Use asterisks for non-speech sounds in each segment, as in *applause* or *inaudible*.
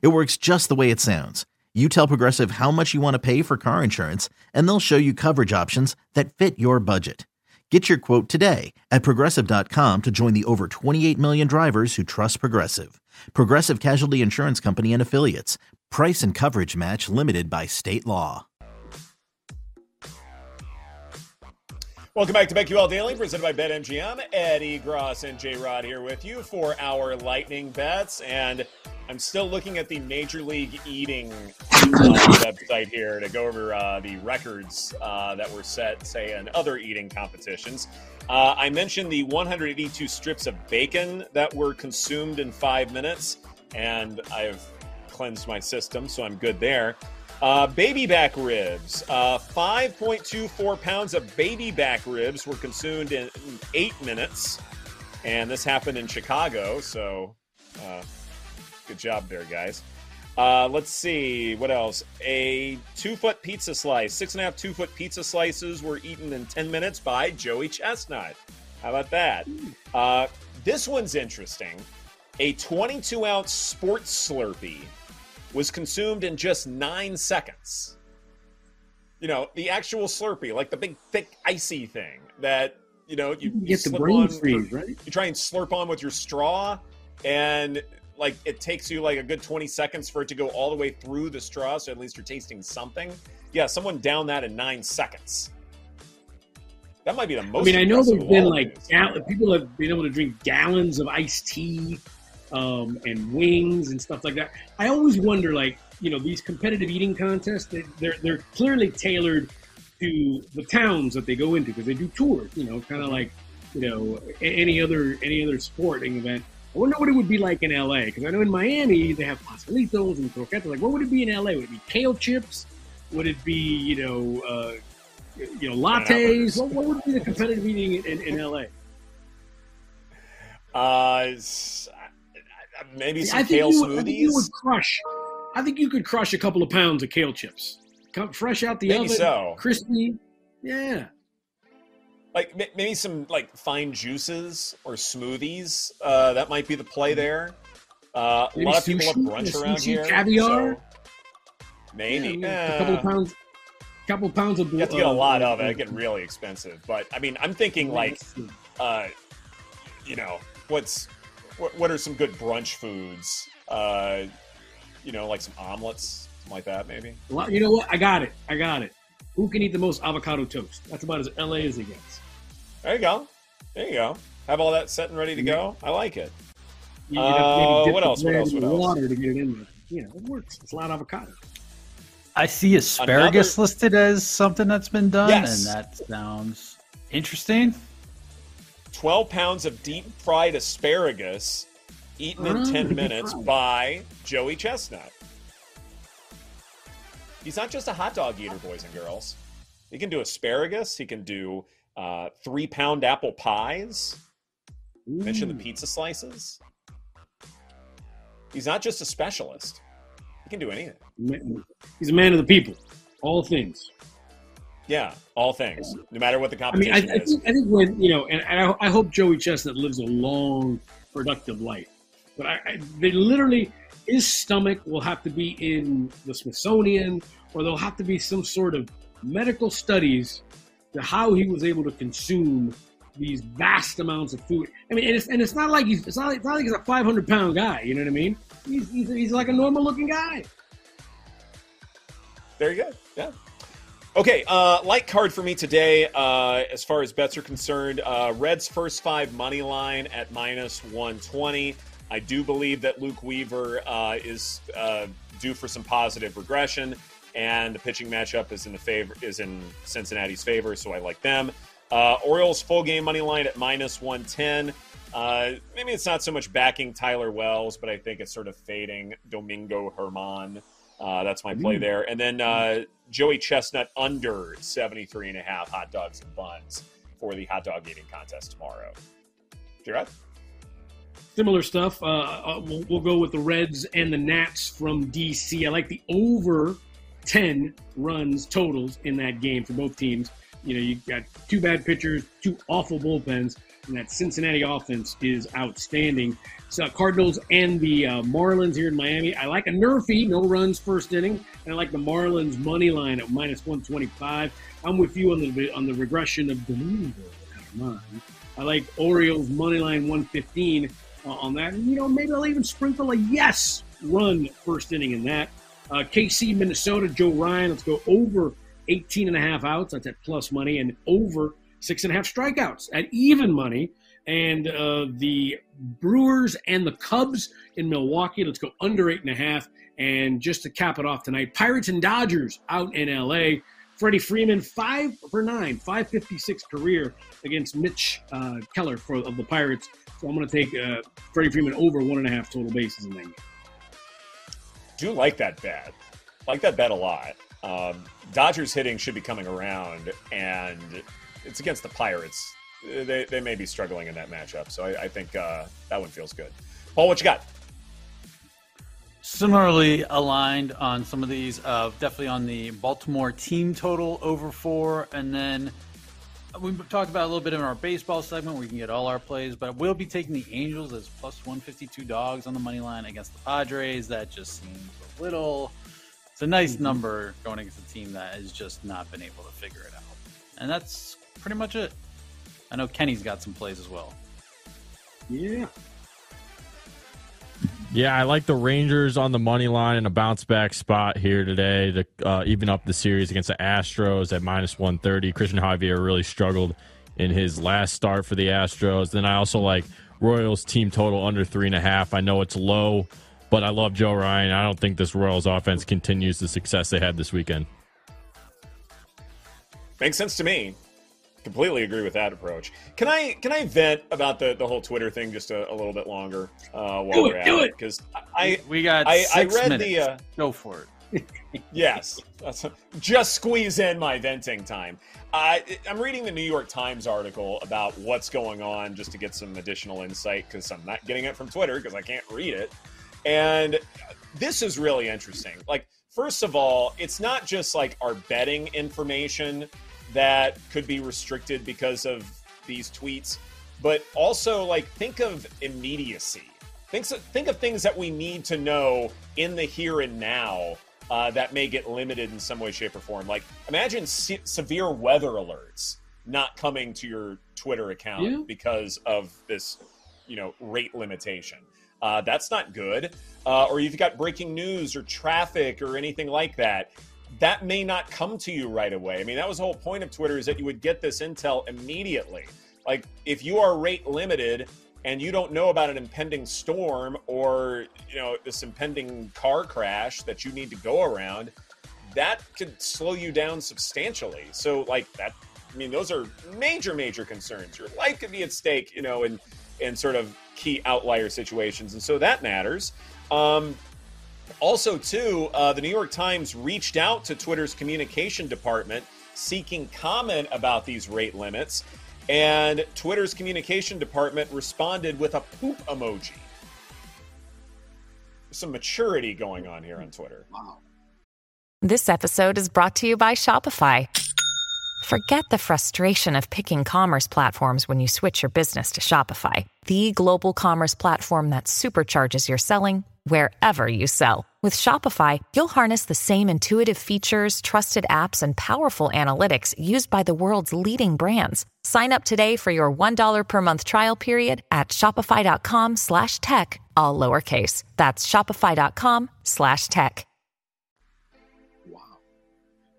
It works just the way it sounds. You tell Progressive how much you want to pay for car insurance, and they'll show you coverage options that fit your budget. Get your quote today at progressive.com to join the over 28 million drivers who trust Progressive. Progressive Casualty Insurance Company and Affiliates. Price and coverage match limited by state law. Welcome back to BetQL Daily, presented by BetMGM. Ed Egros and J Rod here with you for our lightning bets. And I'm still looking at the Major League Eating website here to go over uh, the records uh, that were set, say, in other eating competitions. Uh, I mentioned the 182 strips of bacon that were consumed in five minutes, and I've cleansed my system, so I'm good there. Uh, baby back ribs. Uh, 5.24 pounds of baby back ribs were consumed in eight minutes. And this happened in Chicago. So, uh, good job there, guys. Uh, let's see. What else? A two foot pizza slice. Six and a half two foot pizza slices were eaten in 10 minutes by Joey Chestnut. How about that? Uh, this one's interesting. A 22 ounce sports slurpee was consumed in just nine seconds. You know, the actual Slurpee, like the big, thick, icy thing that, you know, you, you get the brain freeze, right? You try and slurp on with your straw, and like it takes you like a good 20 seconds for it to go all the way through the straw, so at least you're tasting something. Yeah, someone down that in nine seconds. That might be the most. I mean, I know there's been like gal- people have been able to drink gallons of iced tea um, and wings and stuff like that. I always wonder, like, you know, these competitive eating contests, they, they're they're clearly tailored to the towns that they go into because they do tours. You know, kind of like you know any other any other sporting event. I wonder what it would be like in LA because I know in Miami they have pastelitos and croquetas. Like, what would it be in LA? Would it be kale chips? Would it be you know uh, you know lattes? What, what, would be the competitive eating in, in, LA? Uh, maybe some kale you, smoothies. I think you would crush. I think you could crush a couple of pounds of kale chips. Come fresh out the maybe oven, so. crispy. Yeah. Like maybe some like fine juices or smoothies. Uh, that might be the play Mm-hmm. there. Uh, a lot of people have brunch around here. caviar. so maybe Yeah, a couple of pounds. Couple of pounds of. You have to get a lot uh, of it. It get really expensive. But I mean, I'm thinking like, uh, you know, what's what, what are some good brunch foods? Uh, you know, like some omelets, something like that, maybe. You know what? I got it. I got it. Who can eat the most avocado toast? That's about as LA as it gets. There you go. There you go. Have all that set and ready to go. I like it. You have to maybe Uh, what else? What else? What else? Water to get it in there. You know, it works. It's a lot of avocado. I see asparagus Another- listed as something that's been done, Yes. and that sounds interesting. 12 pounds of deep fried asparagus eaten in Ah, 10 minutes fried. by Joey Chestnut. He's not just a hot dog eater, boys and girls. He can do asparagus. He can do uh, three pound apple pies. Mention the pizza slices. He's not just a specialist. He can do anything. He's a man of the people. All things. Yeah, all things, no matter what the I mean, competition I, I think I think when you know, and, and I, I hope Joey Chestnut lives a long, productive life. But I, I, they literally, his stomach will have to be in the Smithsonian, or there'll have to be some sort of medical studies to how he was able to consume these vast amounts of food. I mean, and it's, and it's not like he's it's not, it's not like he's a 500 pound guy. You know what I mean? He's, he's, he's like a normal looking guy. Very good. Yeah. Okay, uh, light card for me today, uh, as far as bets are concerned. Uh, Reds first five money line at minus 120. I do believe that Luke Weaver uh, is uh, due for some positive regression, and the pitching matchup is in the favor is in Cincinnati's favor, so I like them. Uh, Orioles full game money line at minus 110. Uh, maybe it's not so much backing Tyler Wells, but I think it's sort of fading Domingo Germán. Uh, that's my play there. And then uh, Joey Chestnut under 73 and a half hot dogs and buns for the hot dog eating contest tomorrow. J Rod? Similar stuff. Uh, uh, we'll, we'll go with the Reds and the Nats from DC. I like the over 10 runs totals in that game for both teams. You know, you got two bad pitchers, two awful bullpens, and that Cincinnati offense is outstanding. So Cardinals and the uh, Marlins here in Miami. I like a NRFI, no runs first inning, and I like the Marlins money line at minus 125. I'm with you on the on the regression of Domingo. Mind. I like Orioles money line 115 uh, on that. And, you know, maybe I'll even sprinkle a yes run first inning in that. Uh, KC, Minnesota, Joe Ryan. Let's go over 18 and a half outs. That's at plus money. And over six and a half strikeouts at even money. And uh, the Brewers and the Cubs in Milwaukee. Let's go under eight and a half. And just to cap it off tonight, Pirates and Dodgers out in LA. Freddie Freeman, five for nine, 556 career against Mitch uh, Keller for, of the Pirates. So I'm going to take uh, Freddie Freeman over one and a half total bases in that game. Do like that bet. Like that bet a lot. Um, Dodgers hitting should be coming around, and it's against the Pirates. They, they may be struggling in that matchup, so I, I think uh, that one feels good. Paul, what you got? Similarly aligned on some of these, uh, definitely on the Baltimore team total over four, and then we talked about a little bit in our baseball segment where we can get all our plays, but we'll be taking the Angels as plus 152 dogs on the money line against the Padres. That just seems a little. It's a nice mm-hmm. number going against a team that has just not been able to figure it out, and that's pretty much it. I know Kenny's got some plays as well. Yeah. Yeah, I like the Rangers on the money line in a bounce back spot here today to uh, even up the series against the Astros at minus 130. Christian Javier really struggled in his last start for the Astros. Then I also like Royals team total under three and a half. I know it's low, but I love Joe Ryan. I don't think this Royals offense continues the success they had this weekend. Makes sense to me. Completely agree with that approach. Can I can I vent about the, the whole Twitter thing just a, a little bit longer uh, while Do we're it, at do it? Because I we got I- I six read minutes. the, uh, Go for it. *laughs* Yes, That's- just squeeze in my venting time. I I'm reading the New York Times article about what's going on just to get some additional insight because I'm not getting it from Twitter because I can't read it. And this is really interesting. Like, first of all, it's not just like our betting information that could be restricted because of these tweets, but also like think of immediacy. Think, think of things that we need to know in the here and now uh, that may get limited in some way, shape, or form. Like, imagine se- severe weather alerts not coming to your Twitter account Yeah. because of this, you know, rate limitation. Uh, that's not good. Uh, or you've got breaking news or traffic or anything like that. That may not come to you right away. I mean, that was the whole point of Twitter is that you would get this intel immediately. Like, if you are rate limited and you don't know about an impending storm or you know this impending car crash that you need to go around that could slow you down substantially so like that i mean those are major major concerns your life could be at stake you know in in sort of key outlier situations and so that matters um also too uh, the new york times reached out to twitter's communication department seeking comment about these rate limits and Twitter's communication department responded with a poop emoji. There's some maturity going on here on Twitter. This episode is brought to you by Shopify. Forget the frustration of picking commerce platforms when you switch your business to Shopify, the global commerce platform that supercharges your selling wherever you sell. With Shopify, you'll harness the same intuitive features, trusted apps, and powerful analytics used by the world's leading brands. Sign up today for your $1 per month trial period at shopify.com slash tech, all lowercase. That's shopify.com slash tech. Wow.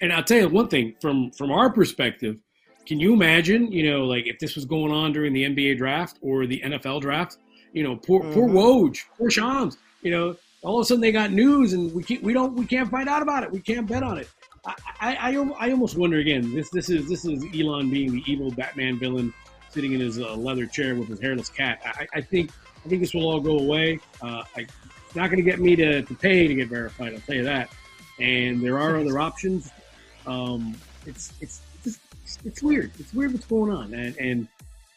And I'll tell you one thing from from our perspective. Can you imagine, you know, like if this was going on during the NBA draft or the NFL draft? You know, poor poor mm-hmm. Woj, poor Shams. You know, all of a sudden they got news and we can't we don't we can't find out about it. We can't bet on it. I, I, I, I almost wonder again. This this is this is Elon being the evil Batman villain, sitting in his uh, leather chair with his hairless cat. I, I think I think this will all go away. Uh, I it's not going to get me to, to pay to get verified. I'll tell you that. And there are other *laughs* options. Um, it's it's just it's weird. It's weird what's going on, and and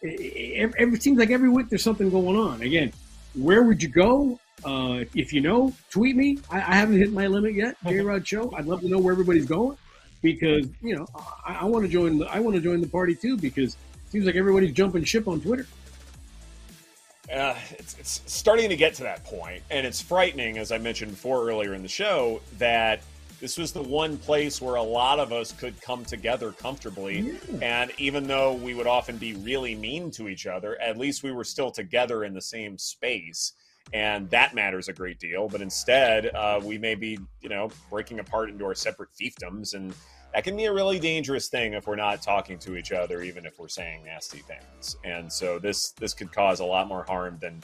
it, it, it seems like every week there's something going on. Again, where would you go? Uh, if you know, tweet me. I, I haven't hit my limit yet. *laughs* J Rod Show. I'd love to know where everybody's going because you know I, I want to join. The, I want to join the party too because it seems like everybody's jumping ship on Twitter. Uh, it's, it's starting to get to that point, and it's frightening, as I mentioned before earlier in the show, that this was the one place where a lot of us could come together comfortably. Yeah. And even though we would often be really mean to each other, at least we were still together in the same space. And that matters a great deal. But instead, uh, we may be, you know, breaking apart into our separate fiefdoms and that can be a really dangerous thing if we're not talking to each other, even if we're saying nasty things. And so this this could cause a lot more harm than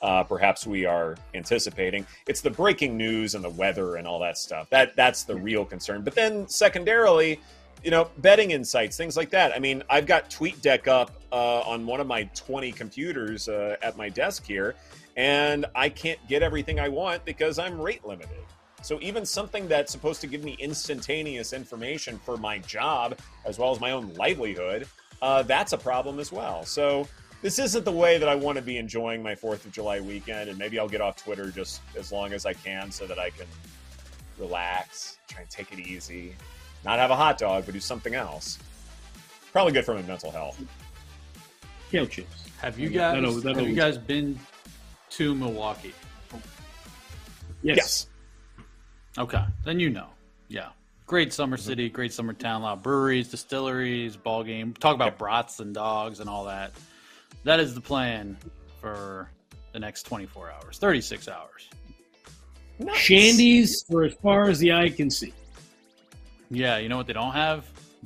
uh, perhaps we are anticipating. It's the breaking news and the weather and all that stuff. That that's the real concern. But then secondarily, you know, betting insights, things like that. I mean, I've got TweetDeck up uh, on one of my 20 computers uh, at my desk here, and I can't get everything I want because I'm rate limited. So even something that's supposed to give me instantaneous information for my job as well as my own livelihood, uh, that's a problem as well. So this isn't the way that I want to be enjoying my Fourth of July weekend, and maybe I'll get off Twitter just as long as I can so that I can relax, try and take it easy, not have a hot dog, but do something else. Probably good for my mental health. Kale chips. Have you guys? That'll, that'll have you guys been to Milwaukee? Yes. yes. Okay, then you know. Yeah. Great summer mm-hmm. city, great summer town, a lot of breweries, distilleries, ball game. Talk about brats and dogs and all that. That is the plan for the next 24 hours, 36 hours. Nice. Shandies for as far as the eye can see. Yeah, you know what they don't have?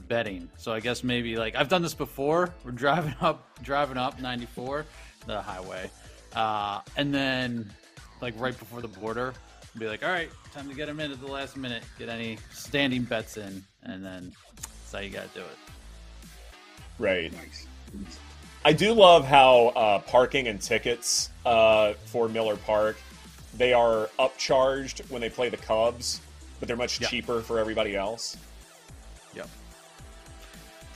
Betting. So I guess maybe like I've done this before. We're driving *laughs* up, driving up 94, the highway, uh, and then like right before the border, be like, all right, time to get them in at the last minute, get any standing bets in, and then that's how you got to do it. Right. Nice. I do love how uh, parking and tickets uh, for Miller Park they are upcharged when they play the Cubs, but they're much yep. cheaper for everybody else. Yep.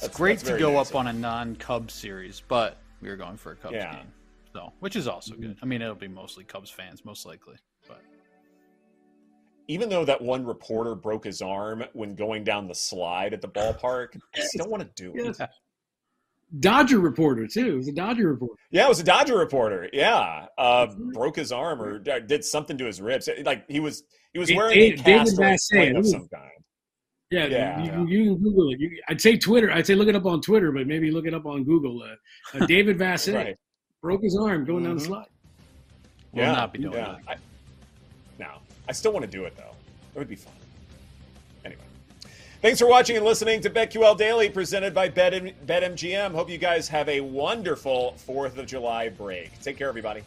It's great to go nice up on a non-Cubs series, but we are going for a Cubs yeah. game, so which is also good. Mm-hmm. I mean, it'll be mostly Cubs fans, most likely, but even though that one reporter broke his arm when going down the slide at the ballpark, I still want to do it. *laughs* Dodger reporter too. It was a Dodger reporter. Yeah, it was a Dodger reporter. Yeah, uh, broke his arm or did something to his ribs. Like he was he was wearing David, a cast David of some kind. Yeah, yeah. You, you, you, can Google it. You, I'd say Twitter. I'd say look it up on Twitter, but maybe look it up on Google. Uh, uh, *laughs* David Vassegh right. broke his arm going mm-hmm. down the mm-hmm. slide. Will yeah, not be doing yeah. that. I, no, I still want to do it though. It would be fun. Thanks for watching and listening to BetQL Daily presented by Bet BetMGM. Hope you guys have a wonderful 4th of July break. Take care, everybody.